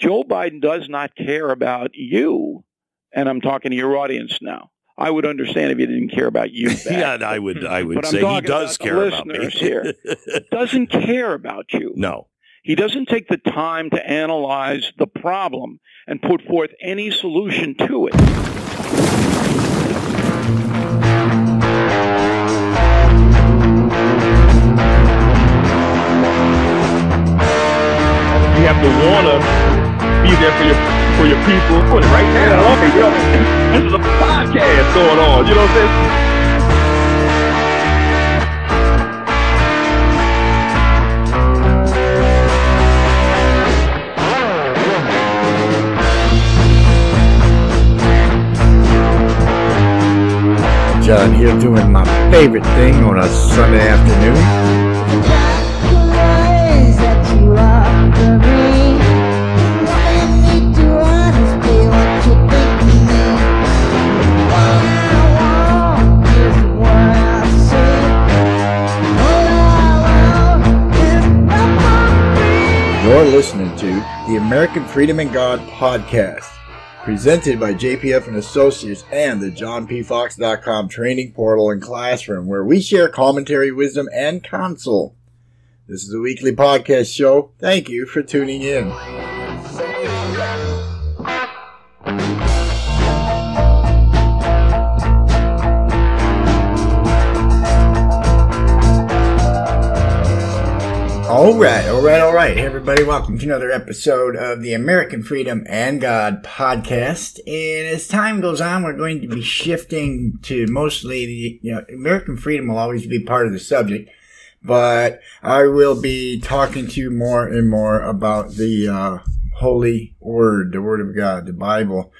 Joe Biden does not care about you, and I'm talking to your audience now. I would understand if he didn't care about you. Back. yeah, I would. I would But say he does about the care about me. here. Doesn't care about you. no. He doesn't take the time to analyze the problem and put forth any solution to it. You have to wanna be there for your for your people. Right now. Okay, yo, this is a podcast going on. You know what I'm saying? John here doing my favorite thing on a Sunday afternoon. American Freedom and God podcast, presented by JPF and Associates and the JohnPFox.com training portal and classroom, where we share commentary, wisdom, and counsel. This is a weekly podcast show. Thank you for tuning in. Right, all right, all right. Hey, everybody, welcome to another episode of the American Freedom and God podcast. And as time goes on, we're going to be shifting to mostly the, you know, American freedom will always be part of the subject, but I will be talking to you more and more about the uh, Holy Word, the Word of God, the Bible,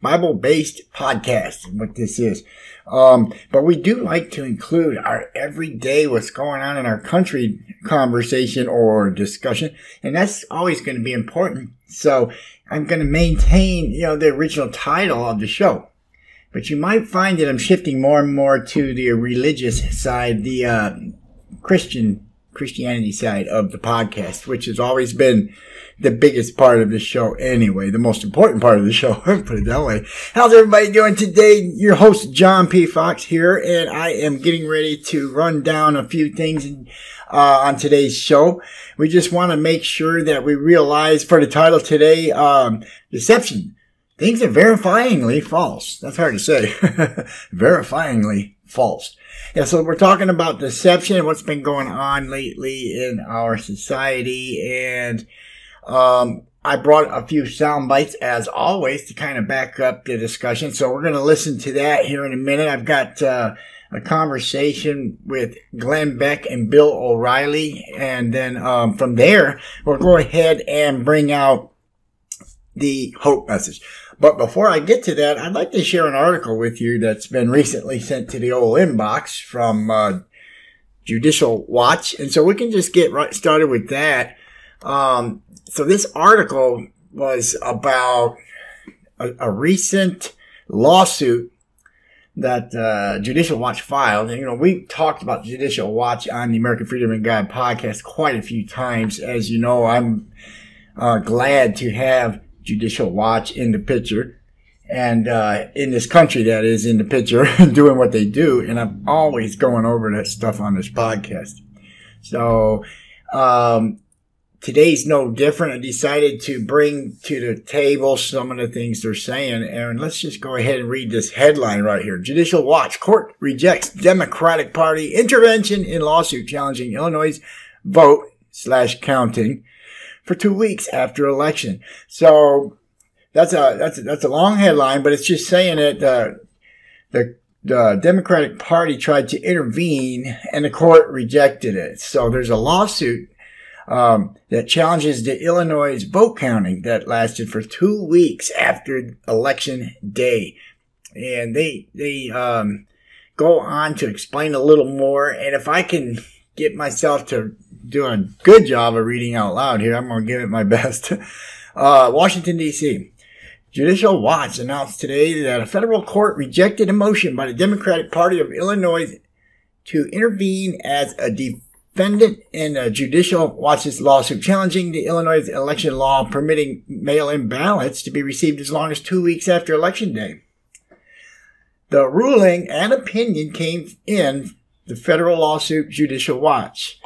Bible based podcast, what this is. Um, but we do like to include our everyday what's going on in our country conversation or discussion, and that's always going to be important. So I'm going to maintain, you know, the original title of the show. But you might find that I'm shifting more and more to the religious side, the uh, Christian Christianity side of the podcast, which has always been the biggest part of the show anyway, the most important part of the show, put it that way. How's everybody doing today? Your host, John P. Fox here, and I am getting ready to run down a few things uh, on today's show. We just want to make sure that we realize for the title today, um, deception. Things are verifyingly false. That's hard to say. verifyingly false. Yeah, so we're talking about deception what's been going on lately in our society and um, I brought a few sound bites as always to kind of back up the discussion. So we're going to listen to that here in a minute. I've got uh, a conversation with Glenn Beck and Bill O'Reilly. And then um, from there, we'll go ahead and bring out the hope message. But before I get to that, I'd like to share an article with you that's been recently sent to the old inbox from uh, Judicial Watch. And so we can just get right started with that. Um, so this article was about a, a recent lawsuit that uh, Judicial Watch filed. And, you know, we talked about Judicial Watch on the American Freedom and God podcast quite a few times. As you know, I'm uh, glad to have Judicial Watch in the picture and uh, in this country that is in the picture doing what they do. And I'm always going over that stuff on this podcast. So, um, today's no different. I decided to bring to the table some of the things they're saying. And let's just go ahead and read this headline right here. Judicial Watch Court rejects Democratic Party intervention in lawsuit challenging Illinois vote slash counting for two weeks after election. So that's a, that's a, that's a long headline, but it's just saying that, uh, the, the Democratic Party tried to intervene and the court rejected it. So there's a lawsuit um, that challenges the Illinois vote counting that lasted for two weeks after election day, and they they um, go on to explain a little more. And if I can get myself to do a good job of reading out loud here, I'm going to give it my best. Uh, Washington D.C. Judicial Watch announced today that a federal court rejected a motion by the Democratic Party of Illinois to intervene as a defendant in a judicial watches lawsuit challenging the Illinois election law permitting mail-in ballots to be received as long as two weeks after election day. The ruling and opinion came in the federal lawsuit Judicial Watch.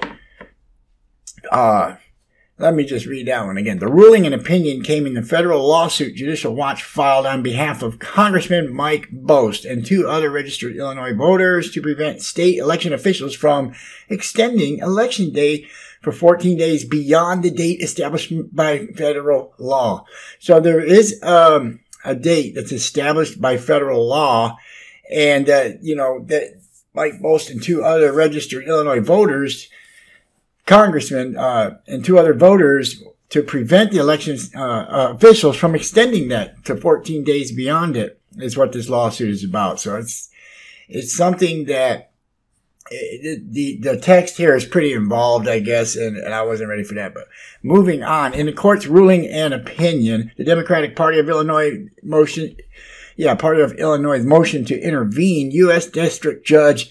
Uh, let me just read that one again. The ruling and opinion came in the federal lawsuit Judicial Watch filed on behalf of Congressman Mike Bost and two other registered Illinois voters to prevent state election officials from extending election day for 14 days beyond the date established by federal law. So there is um, a date that's established by federal law, and uh, you know that Mike Bost and two other registered Illinois voters congressmen uh, and two other voters to prevent the election uh, uh, officials from extending that to 14 days beyond it is what this lawsuit is about. So it's it's something that the the text here is pretty involved, I guess, and, and I wasn't ready for that. But moving on, in the court's ruling and opinion, the Democratic Party of Illinois motion, yeah, Party of Illinois motion to intervene, U.S. District Judge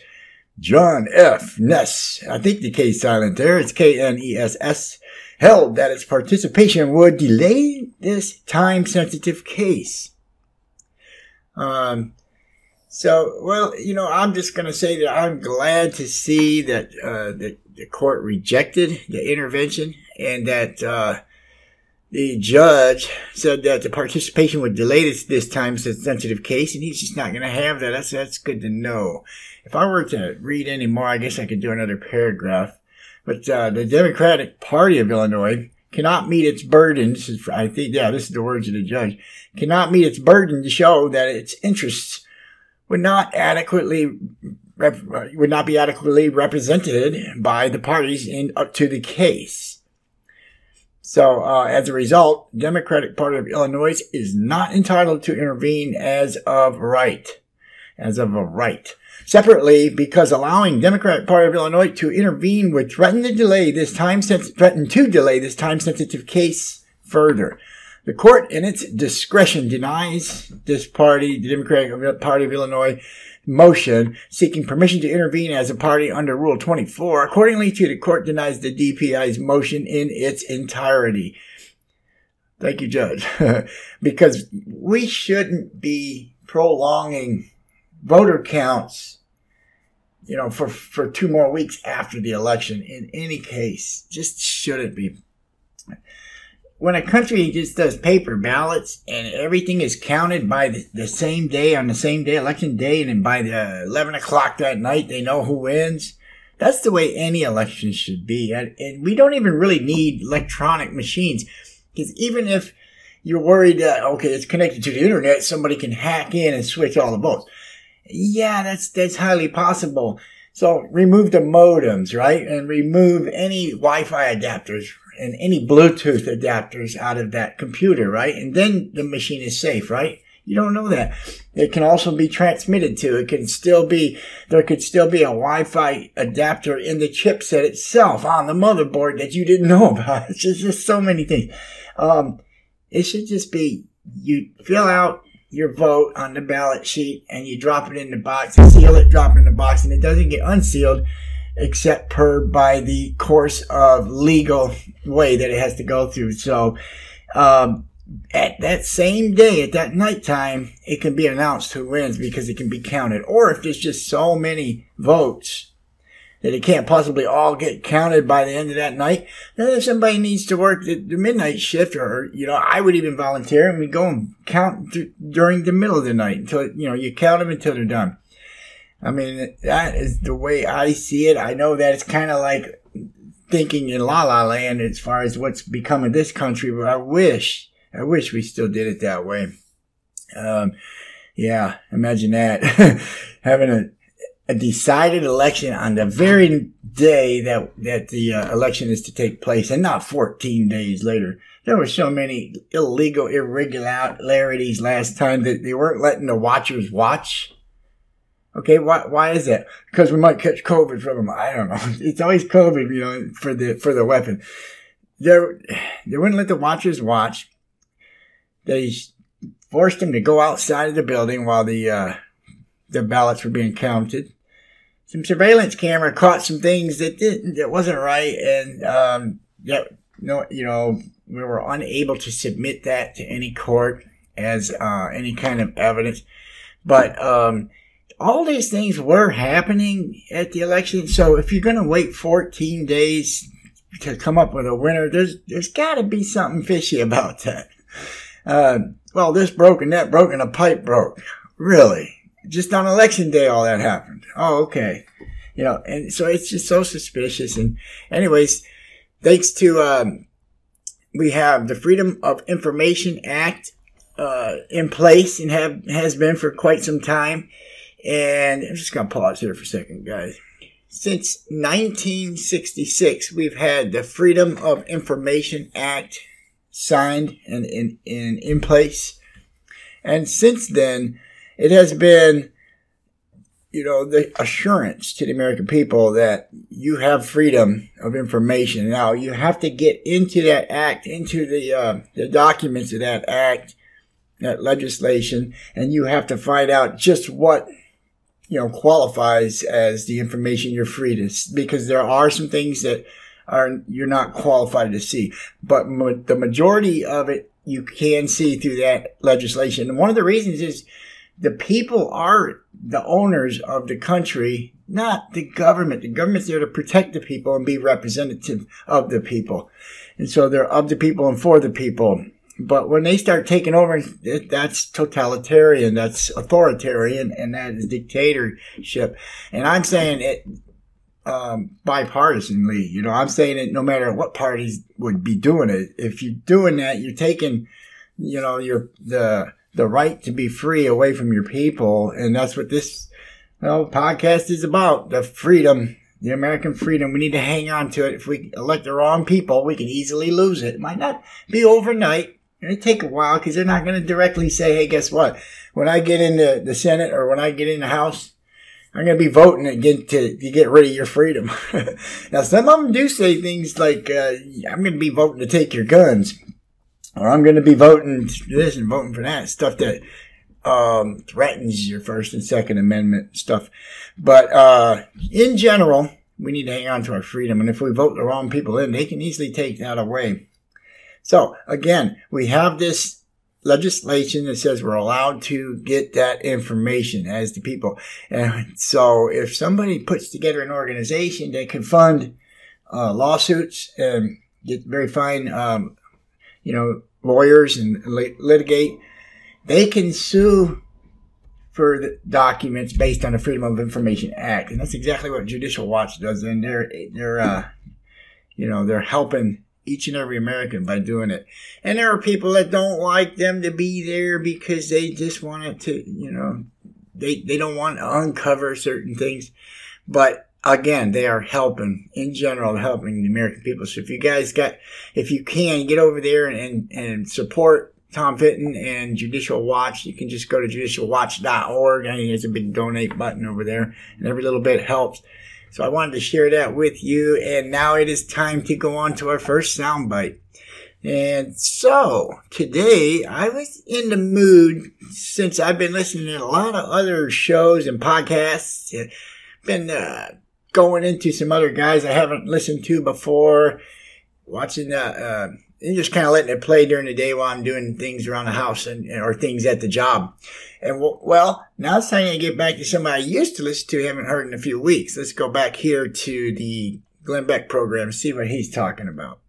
John F. Kness, I think the K silent there, it's K-N-E-S-S, held that its participation would delay this time-sensitive case. Um, so, well, you know, I'm just going to say that I'm glad to see that uh, the, the court rejected the intervention and that uh, the judge said that the participation would delay this, this time-sensitive case, and he's just not going to have that. That's that's good to know if I were to read any more, I guess I could do another paragraph. But uh, the Democratic Party of Illinois cannot meet its burden. This is, I think, yeah, this is the words of the judge. Cannot meet its burden to show that its interests would not adequately would not be adequately represented by the parties in up to the case. So, uh, as a result, Democratic Party of Illinois is not entitled to intervene as of right, as of a right. Separately, because allowing Democratic Party of Illinois to intervene would threaten to delay this time threaten to delay this time sensitive case further. The court, in its discretion, denies this party, the Democratic Party of Illinois, motion seeking permission to intervene as a party under Rule 24. Accordingly to the court denies the DPI's motion in its entirety. Thank you, Judge. because we shouldn't be prolonging voter counts you know, for, for two more weeks after the election in any case. Just shouldn't be. When a country just does paper ballots and everything is counted by the, the same day on the same day, election day, and then by the 11 o'clock that night, they know who wins. That's the way any election should be. And, and we don't even really need electronic machines. Because even if you're worried that, okay, it's connected to the internet, somebody can hack in and switch all the votes yeah, that's, that's highly possible. So remove the modems, right? And remove any Wi-Fi adapters and any Bluetooth adapters out of that computer, right? And then the machine is safe, right? You don't know that. It can also be transmitted to. It can still be, there could still be a Wi-Fi adapter in the chipset itself on the motherboard that you didn't know about. It's just, just so many things. Um, it should just be, you fill out your vote on the ballot sheet and you drop it in the box, seal it, drop it in the box, and it doesn't get unsealed except per by the course of legal way that it has to go through. So, um, at that same day, at that nighttime, it can be announced who wins because it can be counted. Or if there's just so many votes that it can't possibly all get counted by the end of that night. Then if somebody needs to work the, the midnight shift, or you know, I would even volunteer and we go and count th- during the middle of the night until you know you count them until they're done. I mean, that is the way I see it. I know that it's kind of like thinking in La La Land as far as what's become of this country, but I wish, I wish we still did it that way. Um, yeah, imagine that having a a decided election on the very day that that the uh, election is to take place, and not 14 days later. There were so many illegal irregularities last time that they weren't letting the watchers watch. Okay, why why is that? Because we might catch COVID from them. I don't know. It's always COVID, you know, for the for the weapon. They they wouldn't let the watchers watch. They forced them to go outside of the building while the uh, the ballots were being counted some surveillance camera caught some things that didn't that wasn't right, and um, yeah, no, you know, we were unable to submit that to any court as uh, any kind of evidence. But um, all these things were happening at the election. So if you're going to wait 14 days to come up with a winner, there's there's got to be something fishy about that. Uh, well, this broke and that broke and a pipe broke. Really? Just on election day, all that happened. Oh, okay. You know, and so it's just so suspicious. And anyways, thanks to um, we have the Freedom of Information Act uh, in place and have has been for quite some time. And I'm just gonna pause here for a second, guys. Since 1966, we've had the Freedom of Information Act signed and in, in, in place. And since then, it has been, you know, the assurance to the American people that you have freedom of information. Now, you have to get into that act, into the, uh, the documents of that act, that legislation, and you have to find out just what you know qualifies as the information you're free to because there are some things that are you're not qualified to see but ma- the majority of it you can see through that legislation and one of the reasons is the people are the owners of the country not the government the government's there to protect the people and be representative of the people and so they're of the people and for the people but when they start taking over, that's totalitarian, that's authoritarian, and that is dictatorship. And I'm saying it um, bipartisanly. You know, I'm saying it no matter what parties would be doing it. If you're doing that, you're taking, you know, your the the right to be free away from your people, and that's what this well podcast is about: the freedom the American freedom. We need to hang on to it. If we elect the wrong people, we can easily lose it. It might not be overnight, It'll take a while because they're not going to directly say, "Hey, guess what? When I get into the Senate or when I get in the House, I'm going to be voting get to, to get rid of your freedom." now, some of them do say things like, uh, "I'm going to be voting to take your guns," or "I'm going to be voting this and voting for that." Stuff that um, threatens your First and Second Amendment stuff. But uh, in general, we need to hang on to our freedom, and if we vote the wrong people in, they can easily take that away. So again, we have this legislation that says we're allowed to get that information as the people. And so if somebody puts together an organization that can fund uh, lawsuits and get very fine, um, you know, lawyers and litigate, they can sue for documents based on the Freedom of Information Act, and that's exactly what Judicial Watch does. And they're they're uh, you know they're helping each and every American by doing it. And there are people that don't like them to be there because they just want it to, you know, they, they don't want to uncover certain things. But again, they are helping in general, helping the American people. So if you guys got, if you can get over there and, and support Tom Fitton and Judicial Watch, you can just go to judicialwatch.org. Mean, there's a big donate button over there and every little bit helps. So I wanted to share that with you. And now it is time to go on to our first soundbite. And so today I was in the mood since I've been listening to a lot of other shows and podcasts. Been uh, going into some other guys I haven't listened to before, watching uh, uh and just kind of letting it play during the day while I'm doing things around the house and or things at the job. And well, now it's time to get back to somebody I used to listen to, haven't heard in a few weeks. Let's go back here to the Glenn Beck program, and see what he's talking about.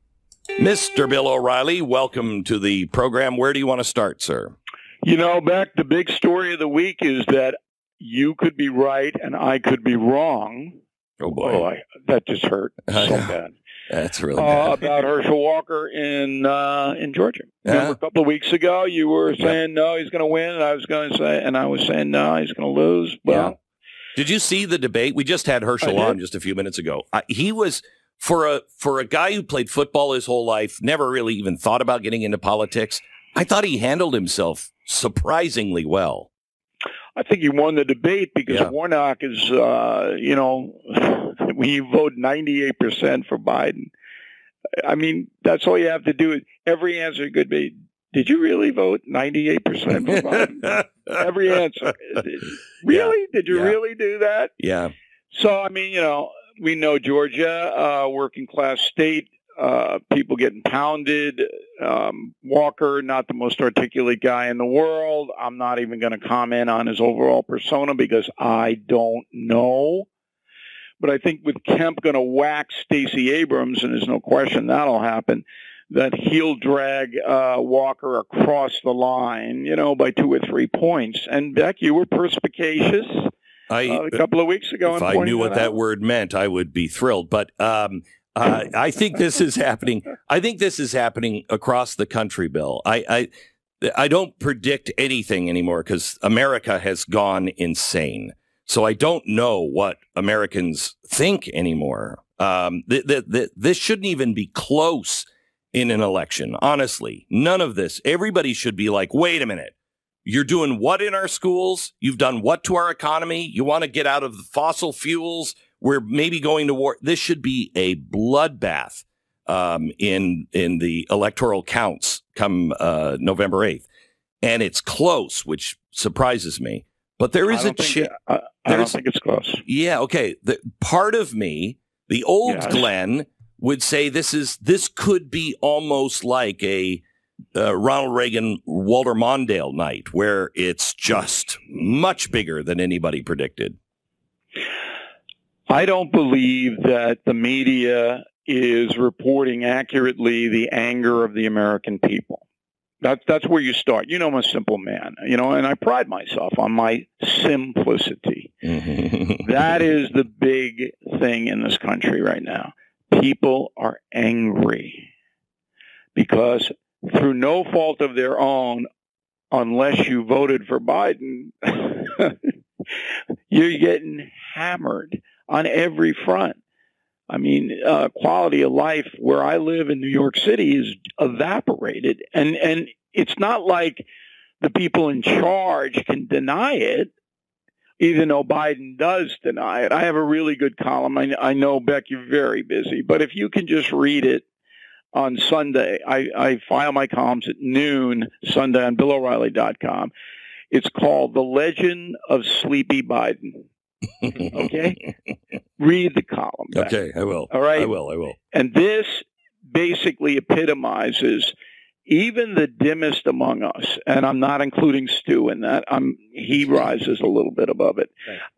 Mr. Bill O'Reilly, welcome to the program. Where do you want to start, sir? You know, Beck, the big story of the week is that you could be right and I could be wrong. Oh boy, oh, I, that just hurt so bad. That's really uh, about Herschel Walker in uh, in Georgia. Yeah. Remember a couple of weeks ago, you were saying yeah. no, he's going to win, and I was going to say, and I was saying no, he's going to lose. Well, yeah. did you see the debate? We just had Herschel on just a few minutes ago. Uh, he was for a for a guy who played football his whole life, never really even thought about getting into politics. I thought he handled himself surprisingly well. I think he won the debate because yeah. Warnock is, uh, you know, when you vote 98% for Biden, I mean, that's all you have to do. Every answer could be, did you really vote 98% for Biden? Every answer. Really? Yeah. Did you yeah. really do that? Yeah. So I mean, you know, we know Georgia, uh, working class state, uh, people getting pounded. Um, Walker, not the most articulate guy in the world. I'm not even going to comment on his overall persona because I don't know. But I think with Kemp going to whack Stacey Abrams, and there's no question that'll happen, that he'll drag uh, Walker across the line, you know, by two or three points. And Beck, you were perspicacious. I, uh, a couple of weeks ago. If I knew what that, that word meant, I would be thrilled. But um, uh, I think this is happening. I think this is happening across the country, Bill. I, I, I don't predict anything anymore because America has gone insane. So I don't know what Americans think anymore. Um, th- th- th- this shouldn't even be close in an election. Honestly, none of this. Everybody should be like, wait a minute. You're doing what in our schools? You've done what to our economy? You want to get out of fossil fuels? We're maybe going to war. This should be a bloodbath um, in in the electoral counts come uh, November eighth, and it's close, which surprises me. But there is a chance. I, I don't think it's close. Yeah. Okay. The part of me, the old yes. Glenn, would say this is this could be almost like a uh, Ronald Reagan Walter Mondale night, where it's just much bigger than anybody predicted. I don't believe that the media is reporting accurately the anger of the American people. That's that's where you start. You know, I'm a simple man. You know, and I pride myself on my simplicity. Mm-hmm. that is the big thing in this country right now. People are angry because through no fault of their own, unless you voted for Biden, you're getting hammered on every front. I mean, uh, quality of life where I live in New York City is evaporated, and and it's not like the people in charge can deny it, even though Biden does deny it. I have a really good column. I, I know Beck, you're very busy, but if you can just read it on Sunday, I, I file my columns at noon Sunday on BillO'Reilly.com. It's called "The Legend of Sleepy Biden." Okay? Read the column. Back. Okay, I will. All right? I will, I will. And this basically epitomizes even the dimmest among us, and I'm not including Stu in that. I'm, he rises a little bit above it.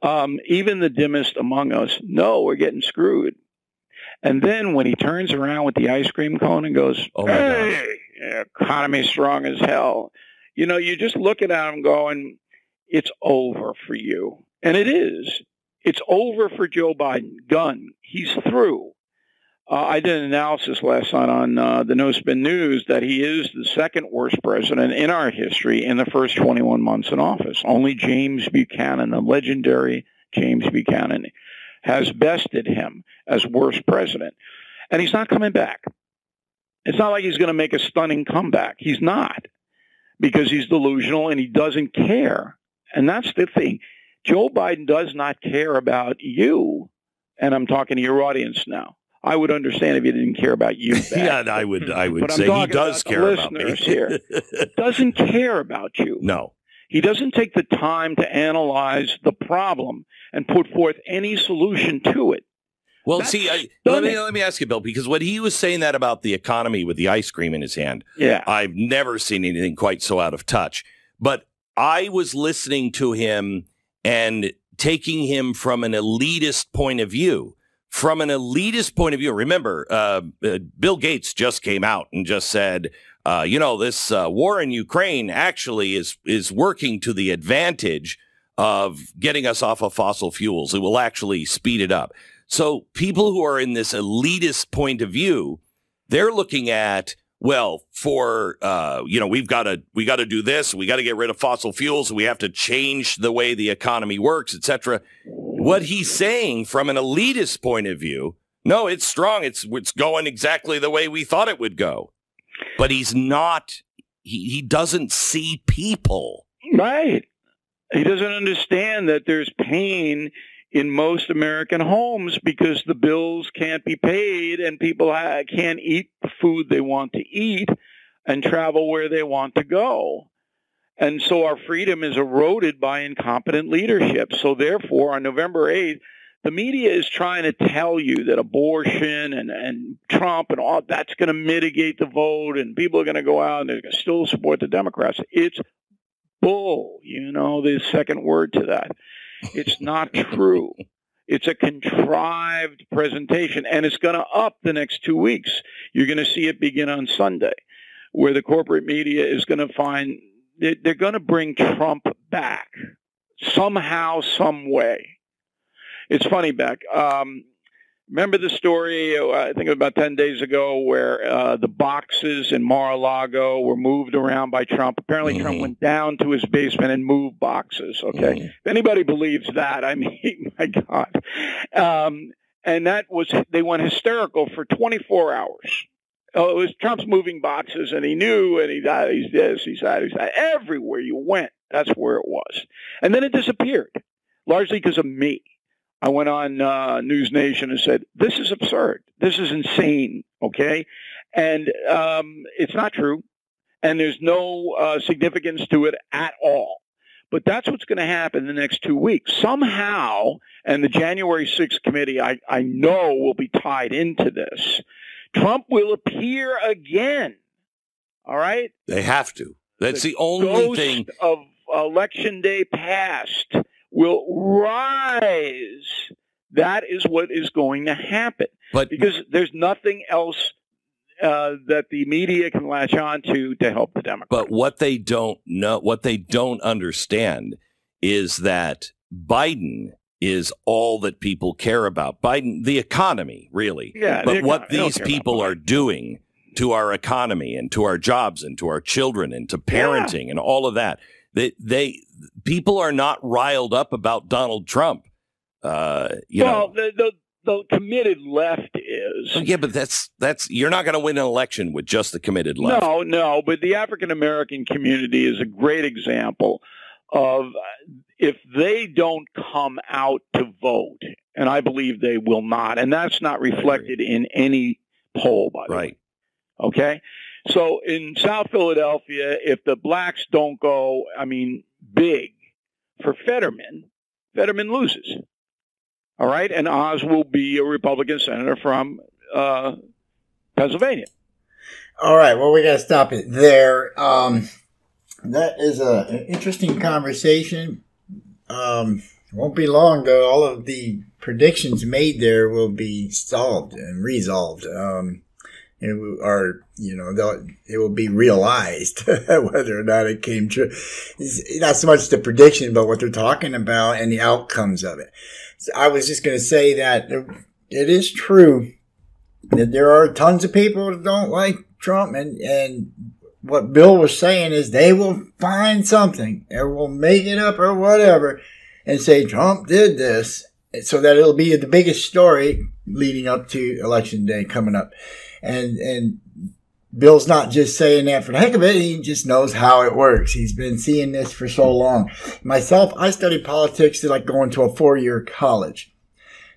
Um, even the dimmest among us know we're getting screwed. And then when he turns around with the ice cream cone and goes, oh hey, economy strong as hell, you know, you're just looking at him going, it's over for you. And it is. It's over for Joe Biden. Gun. He's through. Uh, I did an analysis last night on uh, the No Spin News that he is the second worst president in our history in the first 21 months in office. Only James Buchanan, the legendary James Buchanan, has bested him as worst president. And he's not coming back. It's not like he's going to make a stunning comeback. He's not because he's delusional and he doesn't care. And that's the thing. Joe Biden does not care about you, and I'm talking to your audience now. I would understand if he didn't care about you. yeah, I would. I would say he does care about me. here. Doesn't care about you. No. He doesn't take the time to analyze the problem and put forth any solution to it. Well, That's see, I, let me let me ask you, Bill, because when he was saying that about the economy with the ice cream in his hand, yeah, I've never seen anything quite so out of touch. But I was listening to him and taking him from an elitist point of view. From an elitist point of view, remember, uh, uh, Bill Gates just came out and just said, uh, you know, this uh, war in Ukraine actually is is working to the advantage of getting us off of fossil fuels. It will actually speed it up. So people who are in this elitist point of view, they're looking at well, for uh, you know, we've got to we got to do this. We got to get rid of fossil fuels. We have to change the way the economy works, etc. What he's saying from an elitist point of view, no, it's strong. It's it's going exactly the way we thought it would go. But he's not. He he doesn't see people. Right. He doesn't understand that there's pain in most American homes because the bills can't be paid and people can't eat the food they want to eat and travel where they want to go. And so our freedom is eroded by incompetent leadership. So therefore, on November 8th, the media is trying to tell you that abortion and, and Trump and all that's going to mitigate the vote and people are going to go out and they're going to still support the Democrats. It's bull, you know, the second word to that. It's not true. It's a contrived presentation and it's going to up the next two weeks. You're going to see it begin on Sunday where the corporate media is going to find they're going to bring Trump back somehow, some way it's funny, Beck. Um, remember the story? Uh, I think it was about ten days ago, where uh, the boxes in Mar-a-Lago were moved around by Trump. Apparently, mm-hmm. Trump went down to his basement and moved boxes. Okay, mm-hmm. if anybody believes that, I mean, my God. Um, and that was they went hysterical for 24 hours. Oh, it was Trump's moving boxes, and he knew, and he thought he's this, he's that, he's that. Everywhere you went, that's where it was, and then it disappeared, largely because of me. I went on uh, News Nation and said, "This is absurd. This is insane." Okay, and um, it's not true, and there's no uh, significance to it at all. But that's what's going to happen in the next two weeks. Somehow, and the January 6th committee, I, I know, will be tied into this. Trump will appear again. All right? They have to. That's the, the only thing. of election day past will rise. That is what is going to happen. But because there's nothing else uh, that the media can latch on to to help the Democrats. But what they don't know, what they don't understand, is that Biden is all that people care about. Biden, the economy, really. Yeah. But what these people are doing to our economy and to our jobs and to our children and to parenting yeah. and all of that, they they people are not riled up about Donald Trump. Uh, you well, know. the, the the committed left is. Yeah, but that's that's you're not going to win an election with just the committed left. No, no, but the African American community is a great example of if they don't come out to vote, and I believe they will not, and that's not reflected in any poll, by the right. way. Okay, so in South Philadelphia, if the blacks don't go, I mean, big for Fetterman, Fetterman loses. All right, and Oz will be a Republican senator from uh, Pennsylvania. All right, well, we got to stop it there. Um, that is a, an interesting conversation. Um, won't be long though. All of the predictions made there will be solved and resolved. Um, and are you know it will be realized whether or not it came true. It's not so much the prediction, but what they're talking about and the outcomes of it. So I was just going to say that it is true that there are tons of people that don't like Trump, and and what Bill was saying is they will find something or will make it up or whatever and say Trump did this so that it'll be the biggest story leading up to election day coming up and and Bill's not just saying that for the heck of it. He just knows how it works. He's been seeing this for so long. Myself, I studied politics like going to a four year college.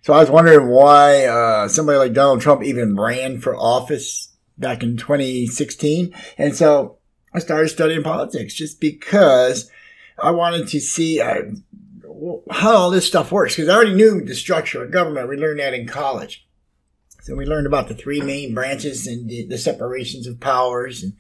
So I was wondering why uh, somebody like Donald Trump even ran for office back in 2016. And so I started studying politics just because I wanted to see uh, how all this stuff works. Because I already knew the structure of government. We learned that in college. So we learned about the three main branches and the, the separations of powers and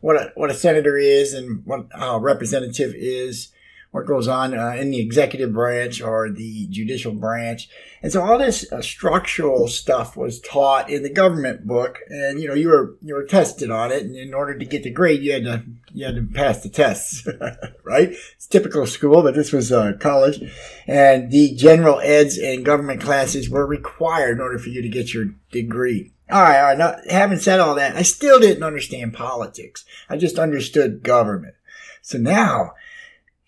what a, what a senator is and what a representative is what goes on uh, in the executive branch or the judicial branch. And so all this uh, structural stuff was taught in the government book, and you know you were you were tested on it, and in order to get the grade, you had to you had to pass the tests, right? It's typical school, but this was uh, college, and the general eds and government classes were required in order for you to get your degree. All right, all right. Now, having said all that, I still didn't understand politics. I just understood government. So now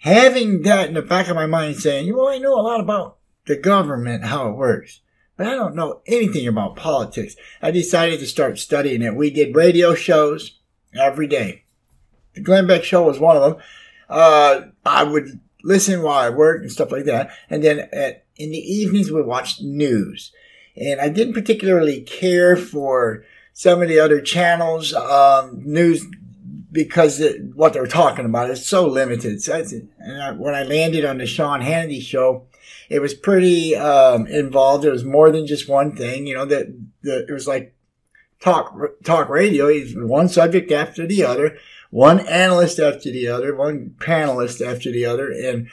having that in the back of my mind saying, well, I know a lot about the government, how it works, but I don't know anything about politics. I decided to start studying it. We did radio shows every day. The Glenn Beck show was one of them. Uh, I would listen while I worked and stuff like that. And then at, in the evenings, we watched news. And I didn't particularly care for some of the other channels, um, news because it, what they're talking about is so limited. So I, when I landed on the Sean Hannity show, it was pretty um, involved. It was more than just one thing. You know that it was like talk talk radio. He's one subject after the other, one analyst after the other, one panelist after the other, and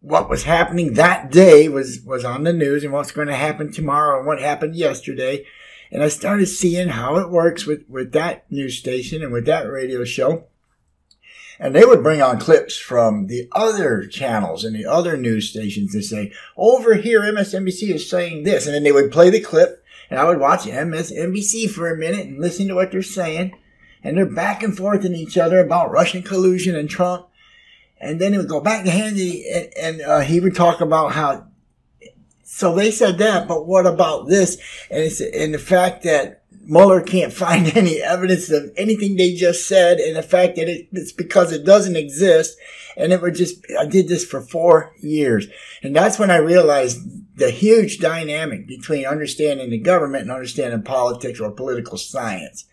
what was happening that day was was on the news, and what's going to happen tomorrow, and what happened yesterday. And I started seeing how it works with, with that news station and with that radio show. And they would bring on clips from the other channels and the other news stations to say, over here, MSNBC is saying this. And then they would play the clip and I would watch MSNBC for a minute and listen to what they're saying. And they're back and forth in each other about Russian collusion and Trump. And then it would go back to Hannity and, and uh, he would talk about how, so they said that, but what about this? And and the fact that Mueller can't find any evidence of anything they just said, and the fact that it, it's because it doesn't exist. And it would just, I did this for four years. And that's when I realized the huge dynamic between understanding the government and understanding politics or political science.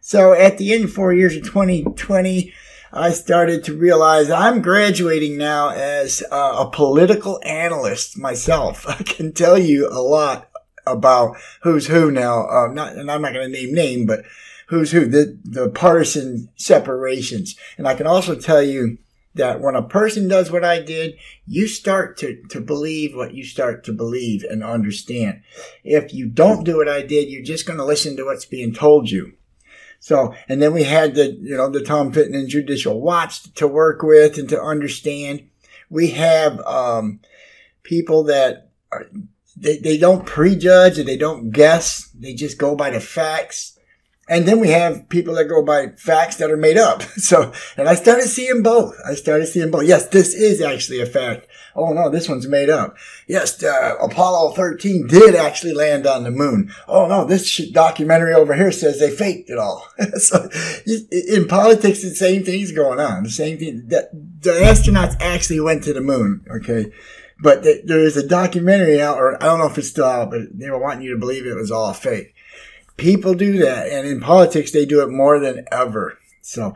So at the end of four years of 2020, I started to realize I'm graduating now as a political analyst myself. I can tell you a lot about who's who now. Uh, not, and I'm not going to name name, but who's who, the, the partisan separations. And I can also tell you that when a person does what I did, you start to, to believe what you start to believe and understand. If you don't do what I did, you're just going to listen to what's being told you. So, and then we had the, you know, the Tom Fitton Judicial Watch to work with and to understand. We have, um, people that are, they, they don't prejudge and they don't guess. They just go by the facts. And then we have people that go by facts that are made up. So, and I started seeing both. I started seeing both. Yes, this is actually a fact. Oh no, this one's made up. Yes, uh, Apollo 13 did actually land on the moon. Oh no, this documentary over here says they faked it all. so in politics, the same thing's going on. The same thing. The, the astronauts actually went to the moon. Okay. But th- there is a documentary out, or I don't know if it's still out, but they were wanting you to believe it was all fake. People do that, and in politics, they do it more than ever. So,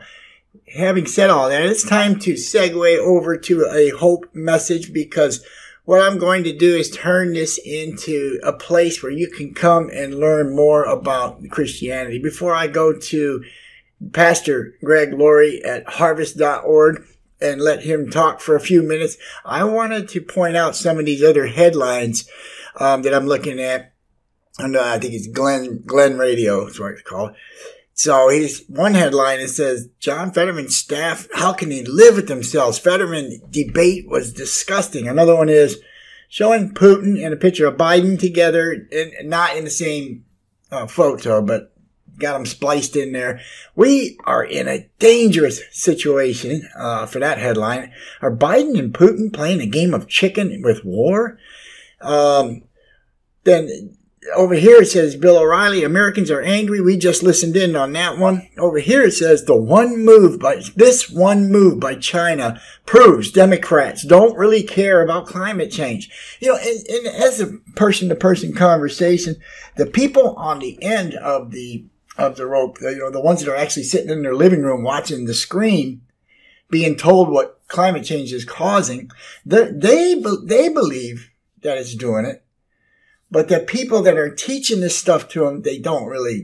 having said all that, it's time to segue over to a hope message because what I'm going to do is turn this into a place where you can come and learn more about Christianity. Before I go to Pastor Greg Laurie at harvest.org, and let him talk for a few minutes. I wanted to point out some of these other headlines um, that I'm looking at. And I think it's Glenn Glenn Radio, is what it's called. So he's one headline. It says John Fetterman's staff. How can they live with themselves? Fetterman debate was disgusting. Another one is showing Putin and a picture of Biden together, and not in the same uh, photo, but got them spliced in there. We are in a dangerous situation uh, for that headline. Are Biden and Putin playing a game of chicken with war? Um, then over here it says Bill O'Reilly, Americans are angry. We just listened in on that one. Over here it says the one move by this one move by China proves Democrats don't really care about climate change. You know, and, and as a person to person conversation, the people on the end of the of the rope, you know, the ones that are actually sitting in their living room watching the screen, being told what climate change is causing, they, they, they believe that it's doing it. But the people that are teaching this stuff to them, they don't really,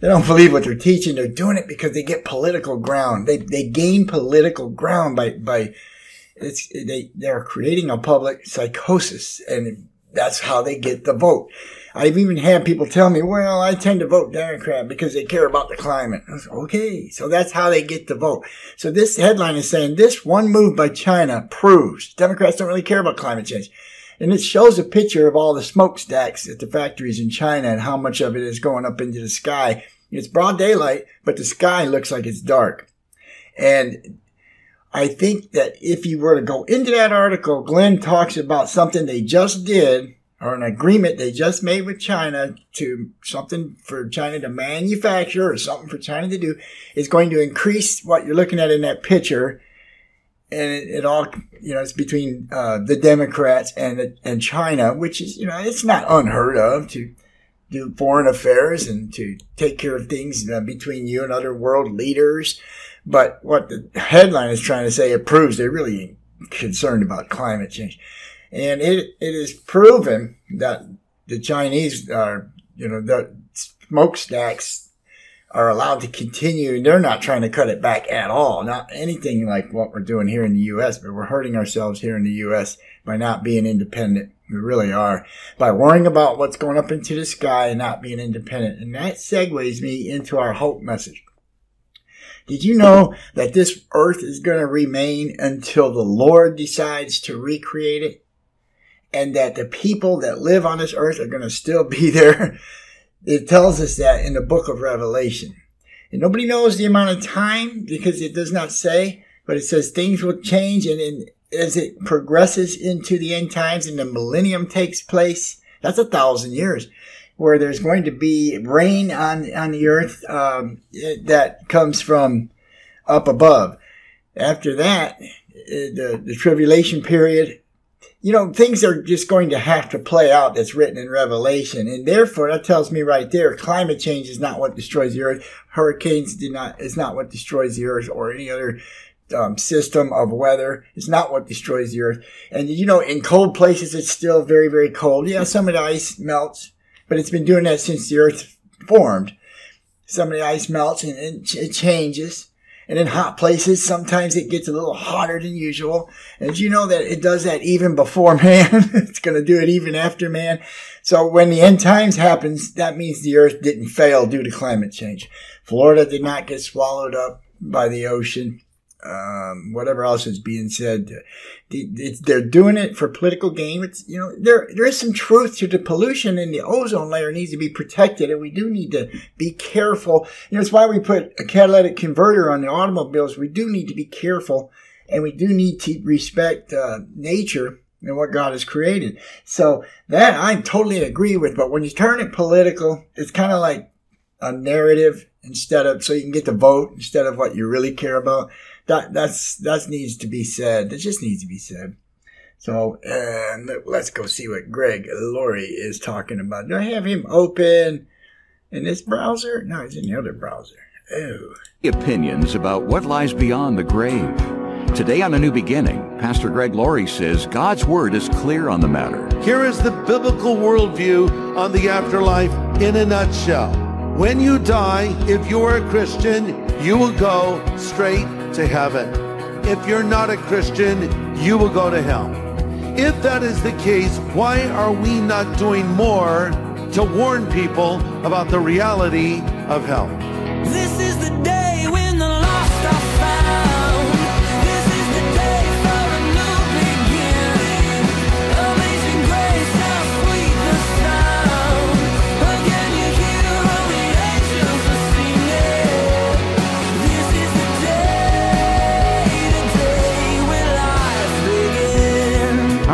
they don't believe what they're teaching. They're doing it because they get political ground. They, they gain political ground by, by, it's, they, they're creating a public psychosis and that's how they get the vote. I've even had people tell me, well, I tend to vote Democrat because they care about the climate. Said, okay. So that's how they get the vote. So this headline is saying this one move by China proves Democrats don't really care about climate change. And it shows a picture of all the smokestacks at the factories in China and how much of it is going up into the sky. It's broad daylight, but the sky looks like it's dark. And I think that if you were to go into that article, Glenn talks about something they just did or an agreement they just made with China to something for China to manufacture or something for China to do is going to increase what you're looking at in that picture. And it, it all, you know, it's between uh, the Democrats and and China, which is, you know, it's not unheard of to do foreign affairs and to take care of things uh, between you and other world leaders. But what the headline is trying to say, it proves they're really concerned about climate change. And it, it is proven that the Chinese are, you know, the smokestacks are allowed to continue they're not trying to cut it back at all. Not anything like what we're doing here in the U.S., but we're hurting ourselves here in the U.S. by not being independent. We really are. By worrying about what's going up into the sky and not being independent. And that segues me into our hope message. Did you know that this earth is going to remain until the Lord decides to recreate it? And that the people that live on this earth are going to still be there it tells us that in the book of Revelation. And nobody knows the amount of time because it does not say, but it says things will change. And as it progresses into the end times and the millennium takes place, that's a thousand years where there's going to be rain on, on the earth um, that comes from up above. After that, the, the tribulation period you know, things are just going to have to play out that's written in Revelation. And therefore, that tells me right there, climate change is not what destroys the earth. Hurricanes do not, is not what destroys the earth or any other um, system of weather. It's not what destroys the earth. And you know, in cold places, it's still very, very cold. Yeah, some of the ice melts, but it's been doing that since the earth formed. Some of the ice melts and it changes. And in hot places, sometimes it gets a little hotter than usual. And you know that it does that even before man? it's going to do it even after man. So when the end times happens, that means the earth didn't fail due to climate change. Florida did not get swallowed up by the ocean um, whatever else is being said. they're doing it for political gain. It's, you know, there, there is some truth to the pollution and the ozone layer needs to be protected and we do need to be careful. You know, it's why we put a catalytic converter on the automobiles. We do need to be careful and we do need to respect, uh, nature and what God has created. So that I totally agree with. But when you turn it political, it's kind of like a narrative instead of, so you can get the vote instead of what you really care about that that's that needs to be said. That just needs to be said. So, and let's go see what Greg Laurie is talking about. Do I have him open in this browser? No, he's in the other browser. Oh. Opinions about what lies beyond the grave. Today on A New Beginning, Pastor Greg Laurie says God's Word is clear on the matter. Here is the biblical worldview on the afterlife in a nutshell. When you die, if you are a Christian, you will go straight to heaven. If you're not a Christian, you will go to hell. If that is the case, why are we not doing more to warn people about the reality of hell? This is the day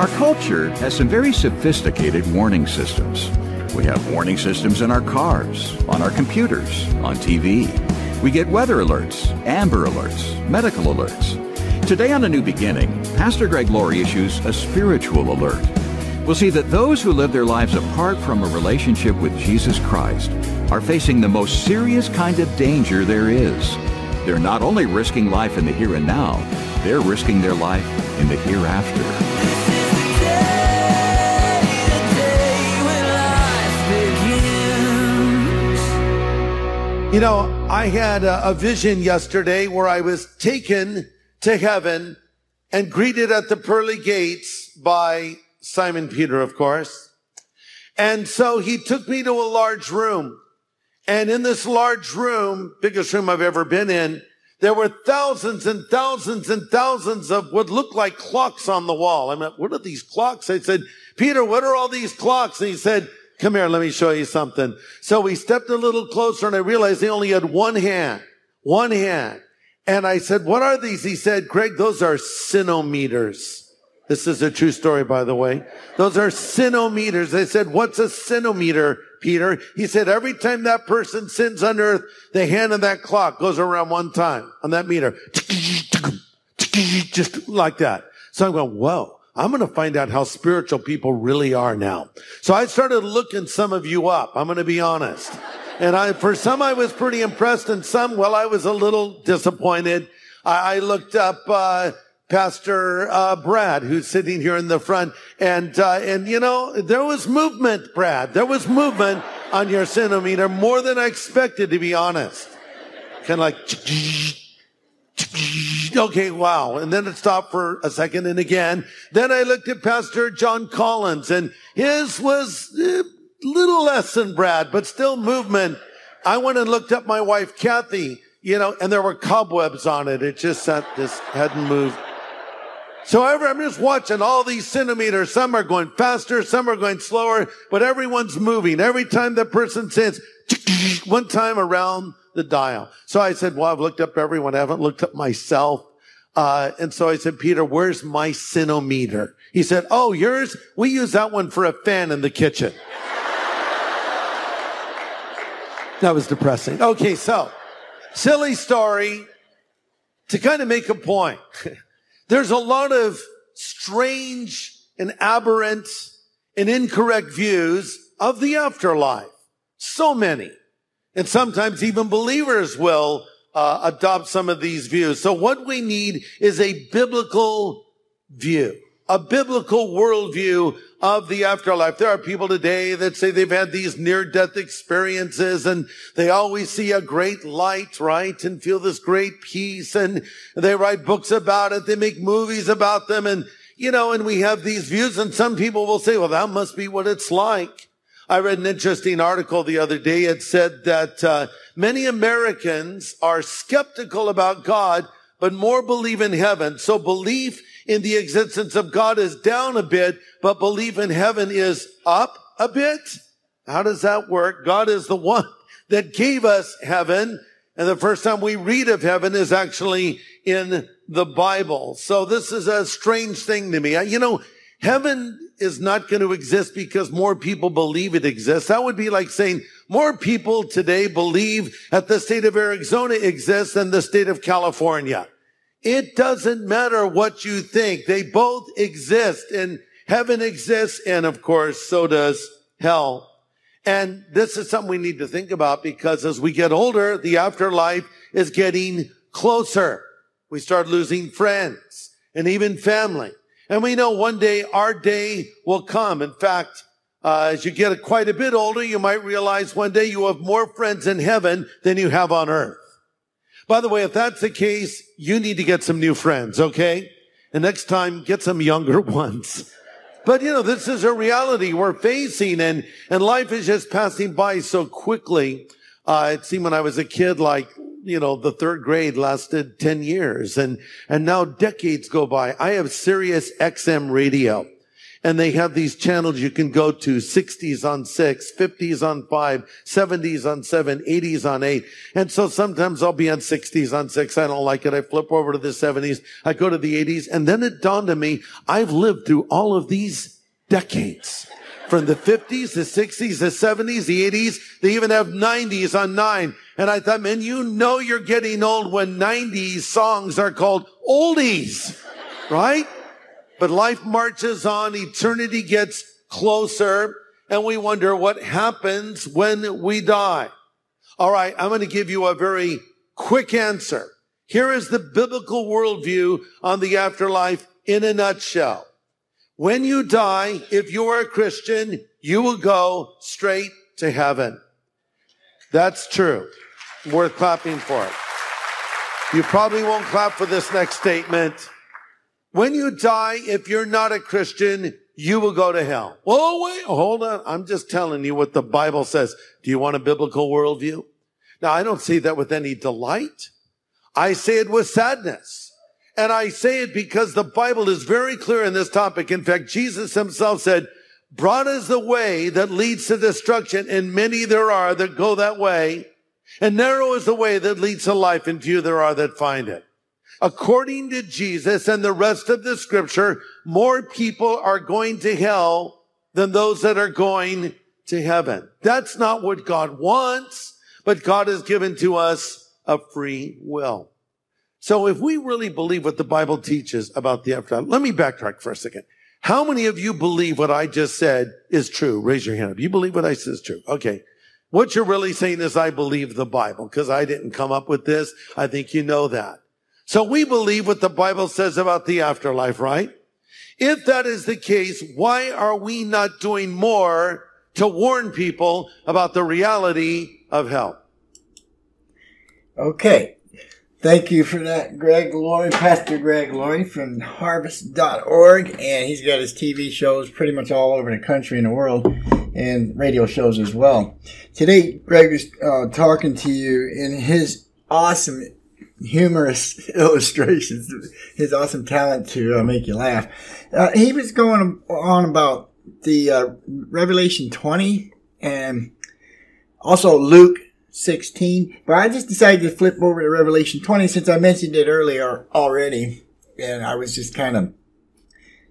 culture has some very sophisticated warning systems. We have warning systems in our cars, on our computers, on TV. We get weather alerts, amber alerts, medical alerts. Today on A New Beginning, Pastor Greg Laurie issues a spiritual alert. We'll see that those who live their lives apart from a relationship with Jesus Christ are facing the most serious kind of danger there is. They're not only risking life in the here and now, they're risking their life in the hereafter. You know, I had a, a, vision yesterday where I was taken to heaven and greeted at the pearly gates by Simon Peter, of course. And so he took me to a large room. And in this large room, biggest room I've ever been in, there were thousands and thousands and thousands of what looked like clocks on the wall. I mean, what are these clocks? I said, Peter, what are all these clocks? And he said, Come here, let me show you something. So we stepped a little closer and I realized he only had one hand, one hand. And I said, what are these? He said, Greg, those are sinometers. This is a true story, by the way. Those are sinometers. I said, what's a sinometer, Peter? He said, every time that person sins on earth, the hand of that clock goes around one time on that meter. Just like that. So I'm going, whoa. I'm going to find out how spiritual people really are now. So I started looking some of you up. I'm going to be honest. And I, for some, I was pretty impressed and some, well, I was a little disappointed. I, I looked up, uh, Pastor uh, Brad, who's sitting here in the front, and uh, and you know there was movement, Brad. There was movement on your centimeter more than I expected, to be honest. Kind of like, okay, wow. And then it stopped for a second, and again. Then I looked at Pastor John Collins, and his was a little less than Brad, but still movement. I went and looked up my wife Kathy, you know, and there were cobwebs on it. It just sat, just hadn't moved. So I'm just watching all these centimeters. Some are going faster, some are going slower, but everyone's moving. Every time that person says, one time around the dial. So I said, well, I've looked up everyone. I haven't looked up myself. Uh, and so I said, Peter, where's my sinometer? He said, oh, yours? We use that one for a fan in the kitchen. that was depressing. Okay. So silly story to kind of make a point. There's a lot of strange and aberrant and incorrect views of the afterlife. So many. And sometimes even believers will uh, adopt some of these views. So what we need is a biblical view, a biblical worldview of the afterlife. There are people today that say they've had these near death experiences and they always see a great light, right? And feel this great peace and they write books about it. They make movies about them and, you know, and we have these views and some people will say, well, that must be what it's like. I read an interesting article the other day. It said that uh, many Americans are skeptical about God, but more believe in heaven. So belief in the existence of God is down a bit, but belief in heaven is up a bit. How does that work? God is the one that gave us heaven. And the first time we read of heaven is actually in the Bible. So this is a strange thing to me. You know, heaven is not going to exist because more people believe it exists. That would be like saying more people today believe that the state of Arizona exists than the state of California. It doesn't matter what you think. They both exist and heaven exists. And of course, so does hell. And this is something we need to think about because as we get older, the afterlife is getting closer. We start losing friends and even family. And we know one day our day will come. In fact, uh, as you get quite a bit older, you might realize one day you have more friends in heaven than you have on earth. By the way, if that's the case, you need to get some new friends, okay? And next time, get some younger ones. But you know, this is a reality we're facing and, and life is just passing by so quickly. Uh, it seemed when I was a kid, like, you know, the third grade lasted 10 years and, and now decades go by. I have Sirius XM radio and they have these channels you can go to 60s on 6 50s on 5 70s on 7 80s on 8 and so sometimes i'll be on 60s on 6 i don't like it. I flip over to the 70s i go to the 80s and then it dawned on me i've lived through all of these decades from the 50s the 60s the 70s the 80s they even have 90s on 9 and i thought man you know you're getting old when 90s songs are called oldies right but life marches on, eternity gets closer, and we wonder what happens when we die. All right, I'm going to give you a very quick answer. Here is the biblical worldview on the afterlife in a nutshell. When you die, if you are a Christian, you will go straight to heaven. That's true. Worth clapping for it. You probably won't clap for this next statement. When you die, if you're not a Christian, you will go to hell. Oh, wait, hold on. I'm just telling you what the Bible says. Do you want a biblical worldview? Now, I don't say that with any delight. I say it with sadness. And I say it because the Bible is very clear in this topic. In fact, Jesus himself said, broad is the way that leads to destruction and many there are that go that way. And narrow is the way that leads to life and few there are that find it. According to Jesus and the rest of the scripture, more people are going to hell than those that are going to heaven. That's not what God wants, but God has given to us a free will. So if we really believe what the Bible teaches about the afterlife, let me backtrack for a second. How many of you believe what I just said is true? Raise your hand up. You believe what I said is true. Okay. What you're really saying is I believe the Bible because I didn't come up with this. I think you know that. So we believe what the Bible says about the afterlife, right? If that is the case, why are we not doing more to warn people about the reality of hell? Okay. Thank you for that, Greg Laurie, Pastor Greg Laurie from harvest.org. And he's got his TV shows pretty much all over the country and the world and radio shows as well. Today, Greg is uh, talking to you in his awesome humorous illustrations, his awesome talent to uh, make you laugh. Uh, he was going on about the uh, Revelation 20 and also Luke 16. But I just decided to flip over to Revelation 20 since I mentioned it earlier already. And I was just kind of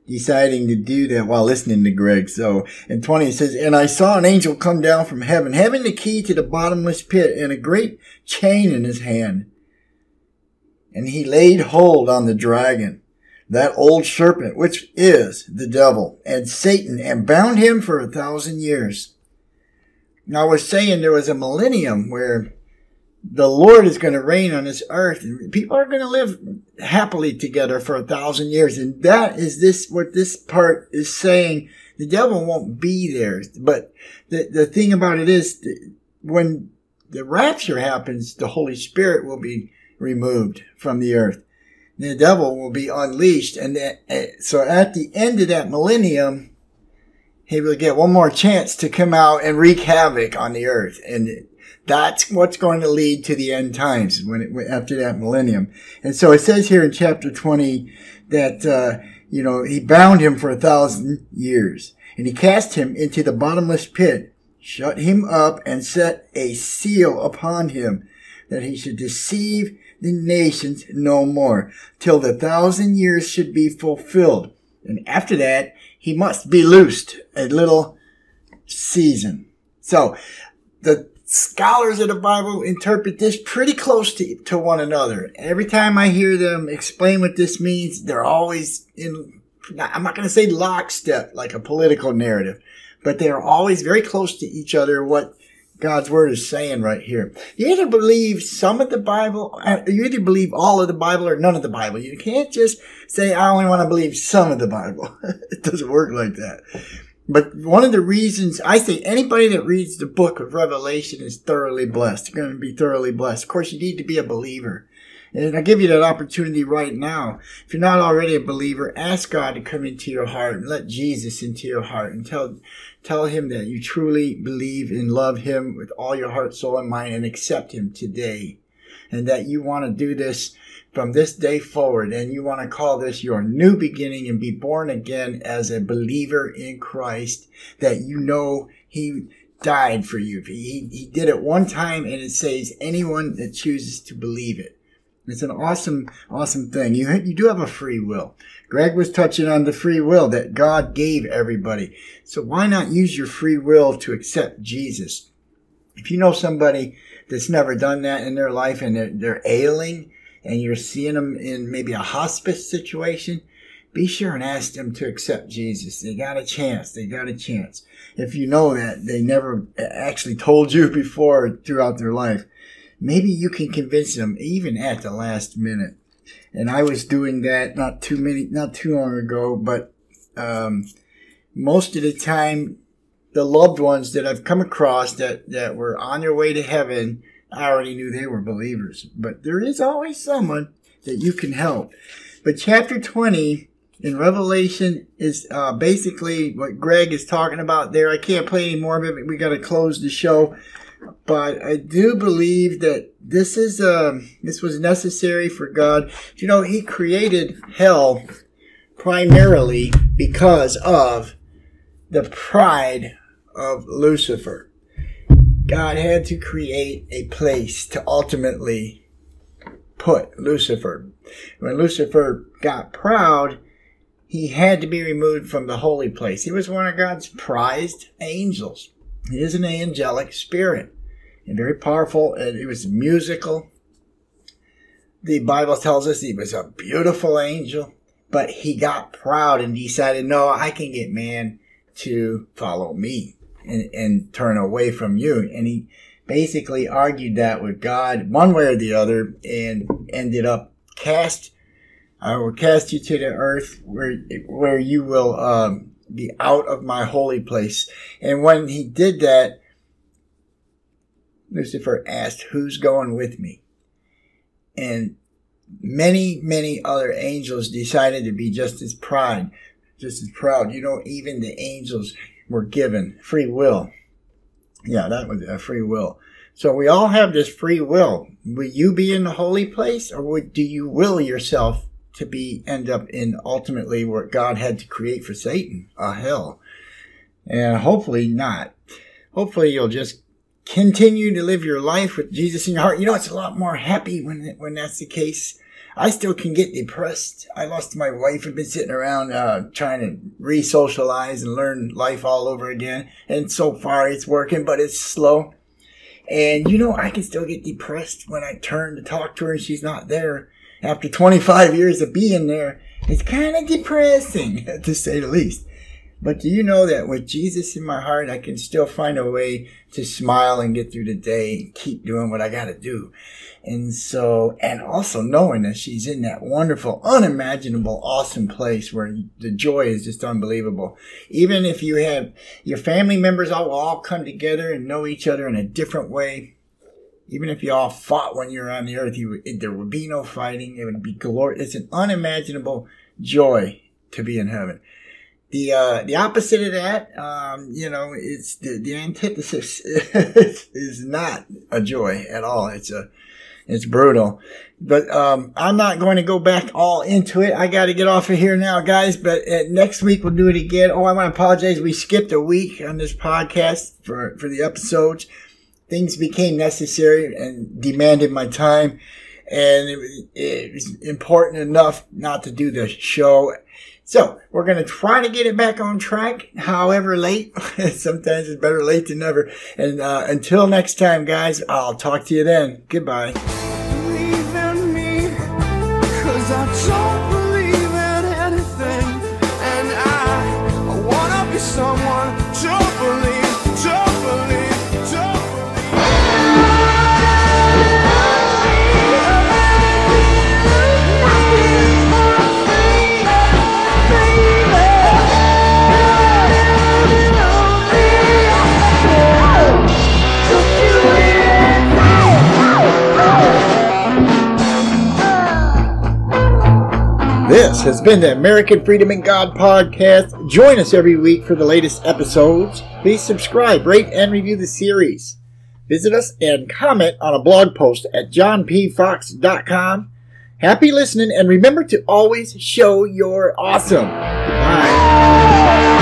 deciding to do that while listening to Greg. So in 20 it says, And I saw an angel come down from heaven, having the key to the bottomless pit and a great chain in his hand. And he laid hold on the dragon, that old serpent, which is the devil and Satan, and bound him for a thousand years. Now, I was saying there was a millennium where the Lord is going to reign on this earth and people are going to live happily together for a thousand years. And that is this, what this part is saying. The devil won't be there. But the, the thing about it is when the rapture happens, the Holy Spirit will be removed from the earth. The devil will be unleashed. And that, eh, so at the end of that millennium, he will get one more chance to come out and wreak havoc on the earth. And that's what's going to lead to the end times when it, after that millennium. And so it says here in chapter 20 that, uh, you know, he bound him for a thousand years and he cast him into the bottomless pit, shut him up and set a seal upon him that he should deceive the nations no more till the thousand years should be fulfilled. And after that, he must be loosed a little season. So the scholars of the Bible interpret this pretty close to, to one another. Every time I hear them explain what this means, they're always in, I'm not going to say lockstep like a political narrative, but they're always very close to each other what God's word is saying right here. You either believe some of the Bible, uh, you either believe all of the Bible or none of the Bible. You can't just say, I only want to believe some of the Bible. it doesn't work like that. But one of the reasons I say anybody that reads the book of Revelation is thoroughly blessed. You're going to be thoroughly blessed. Of course, you need to be a believer. And I give you that opportunity right now. If you're not already a believer, ask God to come into your heart and let Jesus into your heart and tell, tell him that you truly believe and love him with all your heart, soul, and mind and accept him today. And that you want to do this from this day forward and you want to call this your new beginning and be born again as a believer in Christ that you know he died for you. He, he did it one time and it saves anyone that chooses to believe it. It's an awesome, awesome thing. You, you do have a free will. Greg was touching on the free will that God gave everybody. So why not use your free will to accept Jesus? If you know somebody that's never done that in their life and they're, they're ailing, and you're seeing them in maybe a hospice situation, be sure and ask them to accept Jesus. They got a chance. They got a chance. If you know that they never actually told you before throughout their life, maybe you can convince them even at the last minute. And I was doing that not too many, not too long ago, but um, most of the time, the loved ones that I've come across that that were on their way to heaven I already knew they were believers, but there is always someone that you can help. But chapter 20 in Revelation is uh, basically what Greg is talking about there. I can't play any more of it. We got to close the show. But I do believe that this is uh, this was necessary for God. You know, He created hell primarily because of the pride of Lucifer. God had to create a place to ultimately put Lucifer. When Lucifer got proud, he had to be removed from the holy place. He was one of God's prized angels. Is an angelic spirit and very powerful. And he was musical. The Bible tells us he was a beautiful angel, but he got proud and decided, no, I can get man to follow me and, and turn away from you. And he basically argued that with God one way or the other and ended up cast, I will cast you to the earth where, where you will, um, be out of my holy place. And when he did that, Lucifer asked, who's going with me? And many, many other angels decided to be just as proud, just as proud. You know, even the angels were given free will. Yeah, that was a free will. So we all have this free will. Will you be in the holy place or would, do you will yourself to be, end up in ultimately what God had to create for Satan, a hell? And hopefully not. Hopefully you'll just continue to live your life with Jesus in your heart. You know, it's a lot more happy when, when that's the case. I still can get depressed. I lost my wife. I've been sitting around uh, trying to re-socialize and learn life all over again. And so far it's working, but it's slow. And you know, I can still get depressed when I turn to talk to her and she's not there. After 25 years of being there, it's kind of depressing, to say the least. But do you know that with Jesus in my heart, I can still find a way to smile and get through the day and keep doing what I got to do. And so, and also knowing that she's in that wonderful, unimaginable, awesome place where the joy is just unbelievable. Even if you have your family members all all come together and know each other in a different way, even if you all fought when you were on the earth, you, there would be no fighting. It would be glorious. It's an unimaginable joy to be in heaven. The uh, the opposite of that, um, you know, it's the, the antithesis is not a joy at all. It's a it's brutal. But um, I'm not going to go back all into it. I got to get off of here now, guys. But uh, next week we'll do it again. Oh, I want to apologize. We skipped a week on this podcast for for the episodes. Things became necessary and demanded my time, and it, it was important enough not to do the show so we're going to try to get it back on track, however late. Sometimes it's better late than never. And uh, until next time, guys, I'll talk to you then. Goodbye. Has been the American Freedom and God podcast. Join us every week for the latest episodes. Please subscribe, rate, and review the series. Visit us and comment on a blog post at johnpfox.com. Happy listening, and remember to always show your awesome. Bye.